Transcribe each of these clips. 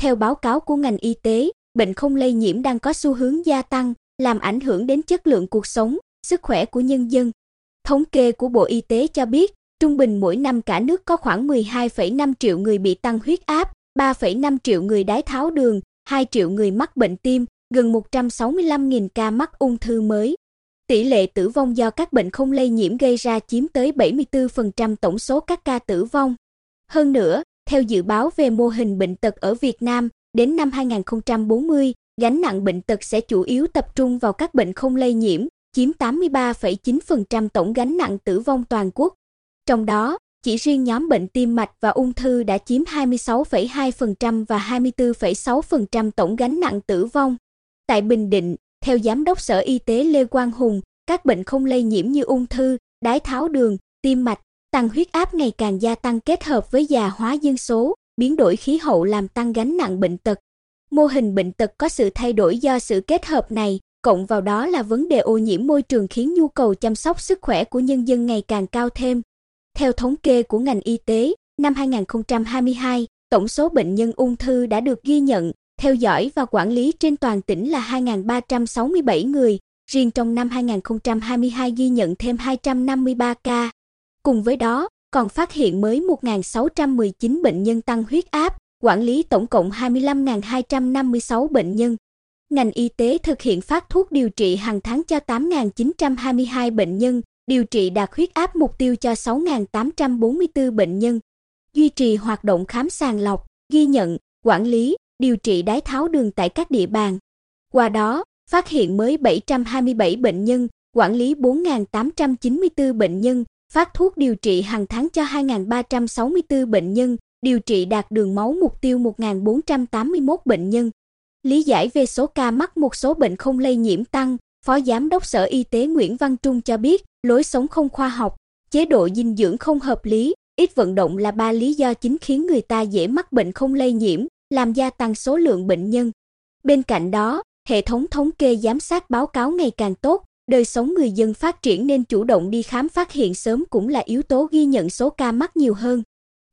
Theo báo cáo của ngành y tế, bệnh không lây nhiễm đang có xu hướng gia tăng, làm ảnh hưởng đến chất lượng cuộc sống, sức khỏe của nhân dân. Thống kê của Bộ Y tế cho biết, trung bình mỗi năm cả nước có khoảng 12,5 triệu người bị tăng huyết áp, 3,5 triệu người đái tháo đường, 2 triệu người mắc bệnh tim, gần 165.000 ca mắc ung thư mới. Tỷ lệ tử vong do các bệnh không lây nhiễm gây ra chiếm tới 74% tổng số các ca tử vong. Hơn nữa, theo dự báo về mô hình bệnh tật ở Việt Nam, đến năm 2040, gánh nặng bệnh tật sẽ chủ yếu tập trung vào các bệnh không lây nhiễm, chiếm 83,9% tổng gánh nặng tử vong toàn quốc. Trong đó, chỉ riêng nhóm bệnh tim mạch và ung thư đã chiếm 26,2% và 24,6% tổng gánh nặng tử vong. Tại Bình Định, theo Giám đốc Sở Y tế Lê Quang Hùng, các bệnh không lây nhiễm như ung thư, đái tháo đường, tim mạch, tăng huyết áp ngày càng gia tăng kết hợp với già hóa dân số, biến đổi khí hậu làm tăng gánh nặng bệnh tật. Mô hình bệnh tật có sự thay đổi do sự kết hợp này, cộng vào đó là vấn đề ô nhiễm môi trường khiến nhu cầu chăm sóc sức khỏe của nhân dân ngày càng cao thêm. Theo thống kê của ngành y tế, năm 2022, tổng số bệnh nhân ung thư đã được ghi nhận, theo dõi và quản lý trên toàn tỉnh là 2.367 người, riêng trong năm 2022 ghi nhận thêm 253 ca. Cùng với đó, còn phát hiện mới 1.619 bệnh nhân tăng huyết áp, quản lý tổng cộng 25.256 bệnh nhân. Ngành y tế thực hiện phát thuốc điều trị hàng tháng cho 8.922 bệnh nhân, điều trị đạt huyết áp mục tiêu cho 6.844 bệnh nhân. Duy trì hoạt động khám sàng lọc, ghi nhận, quản lý, điều trị đái tháo đường tại các địa bàn. Qua đó, phát hiện mới 727 bệnh nhân, quản lý 4.894 bệnh nhân, phát thuốc điều trị hàng tháng cho 2.364 bệnh nhân, điều trị đạt đường máu mục tiêu 1.481 bệnh nhân. Lý giải về số ca mắc một số bệnh không lây nhiễm tăng, Phó Giám đốc Sở Y tế Nguyễn Văn Trung cho biết, lối sống không khoa học, chế độ dinh dưỡng không hợp lý, ít vận động là ba lý do chính khiến người ta dễ mắc bệnh không lây nhiễm, làm gia tăng số lượng bệnh nhân. Bên cạnh đó, hệ thống thống kê giám sát báo cáo ngày càng tốt, đời sống người dân phát triển nên chủ động đi khám phát hiện sớm cũng là yếu tố ghi nhận số ca mắc nhiều hơn.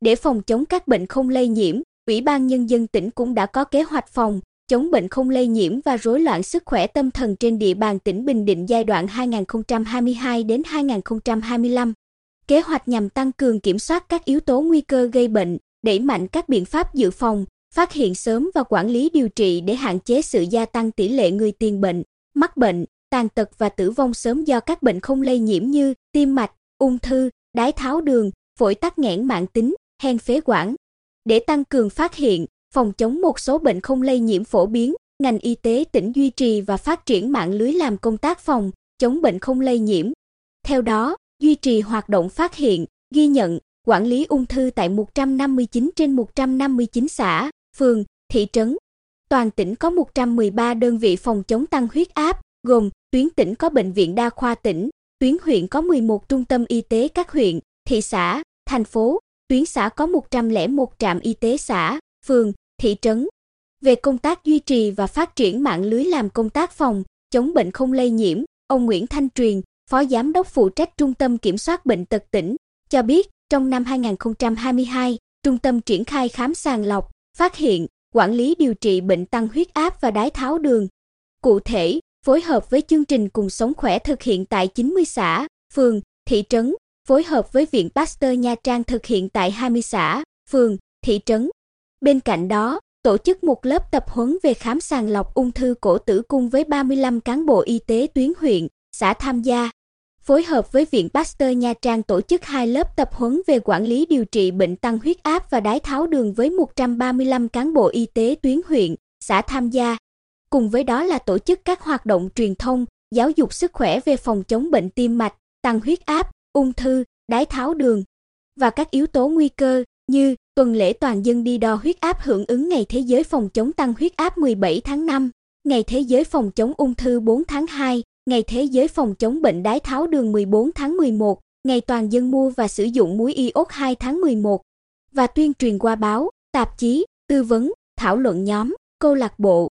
Để phòng chống các bệnh không lây nhiễm, Ủy ban nhân dân tỉnh cũng đã có kế hoạch phòng chống bệnh không lây nhiễm và rối loạn sức khỏe tâm thần trên địa bàn tỉnh Bình Định giai đoạn 2022 đến 2025. Kế hoạch nhằm tăng cường kiểm soát các yếu tố nguy cơ gây bệnh, đẩy mạnh các biện pháp dự phòng, phát hiện sớm và quản lý điều trị để hạn chế sự gia tăng tỷ lệ người tiền bệnh, mắc bệnh, tàn tật và tử vong sớm do các bệnh không lây nhiễm như tim mạch, ung thư, đái tháo đường, phổi tắc nghẽn mạng tính, hen phế quản. Để tăng cường phát hiện, phòng chống một số bệnh không lây nhiễm phổ biến, ngành y tế tỉnh duy trì và phát triển mạng lưới làm công tác phòng chống bệnh không lây nhiễm. Theo đó, duy trì hoạt động phát hiện, ghi nhận, quản lý ung thư tại 159 trên 159 xã, phường, thị trấn. Toàn tỉnh có 113 đơn vị phòng chống tăng huyết áp, gồm tuyến tỉnh có bệnh viện đa khoa tỉnh, tuyến huyện có 11 trung tâm y tế các huyện, thị xã, thành phố, tuyến xã có 101 trạm y tế xã, phường, thị trấn. Về công tác duy trì và phát triển mạng lưới làm công tác phòng chống bệnh không lây nhiễm, ông Nguyễn Thanh Truyền, Phó Giám đốc phụ trách Trung tâm Kiểm soát Bệnh tật tỉnh, cho biết trong năm 2022, trung tâm triển khai khám sàng lọc, phát hiện, quản lý điều trị bệnh tăng huyết áp và đái tháo đường. Cụ thể, phối hợp với chương trình cùng sống khỏe thực hiện tại 90 xã, phường, thị trấn, phối hợp với Viện Pasteur Nha Trang thực hiện tại 20 xã, phường, thị trấn. Bên cạnh đó, tổ chức một lớp tập huấn về khám sàng lọc ung thư cổ tử cung với 35 cán bộ y tế tuyến huyện, xã tham gia. Phối hợp với Viện Pasteur Nha Trang tổ chức hai lớp tập huấn về quản lý điều trị bệnh tăng huyết áp và đái tháo đường với 135 cán bộ y tế tuyến huyện, xã tham gia. Cùng với đó là tổ chức các hoạt động truyền thông, giáo dục sức khỏe về phòng chống bệnh tim mạch, tăng huyết áp, ung thư, đái tháo đường và các yếu tố nguy cơ như tuần lễ toàn dân đi đo huyết áp hưởng ứng Ngày Thế giới phòng chống tăng huyết áp 17 tháng 5, Ngày Thế giới phòng chống ung thư 4 tháng 2, Ngày Thế giới phòng chống bệnh đái tháo đường 14 tháng 11, Ngày toàn dân mua và sử dụng muối iốt 2 tháng 11 và tuyên truyền qua báo, tạp chí, tư vấn, thảo luận nhóm, câu lạc bộ,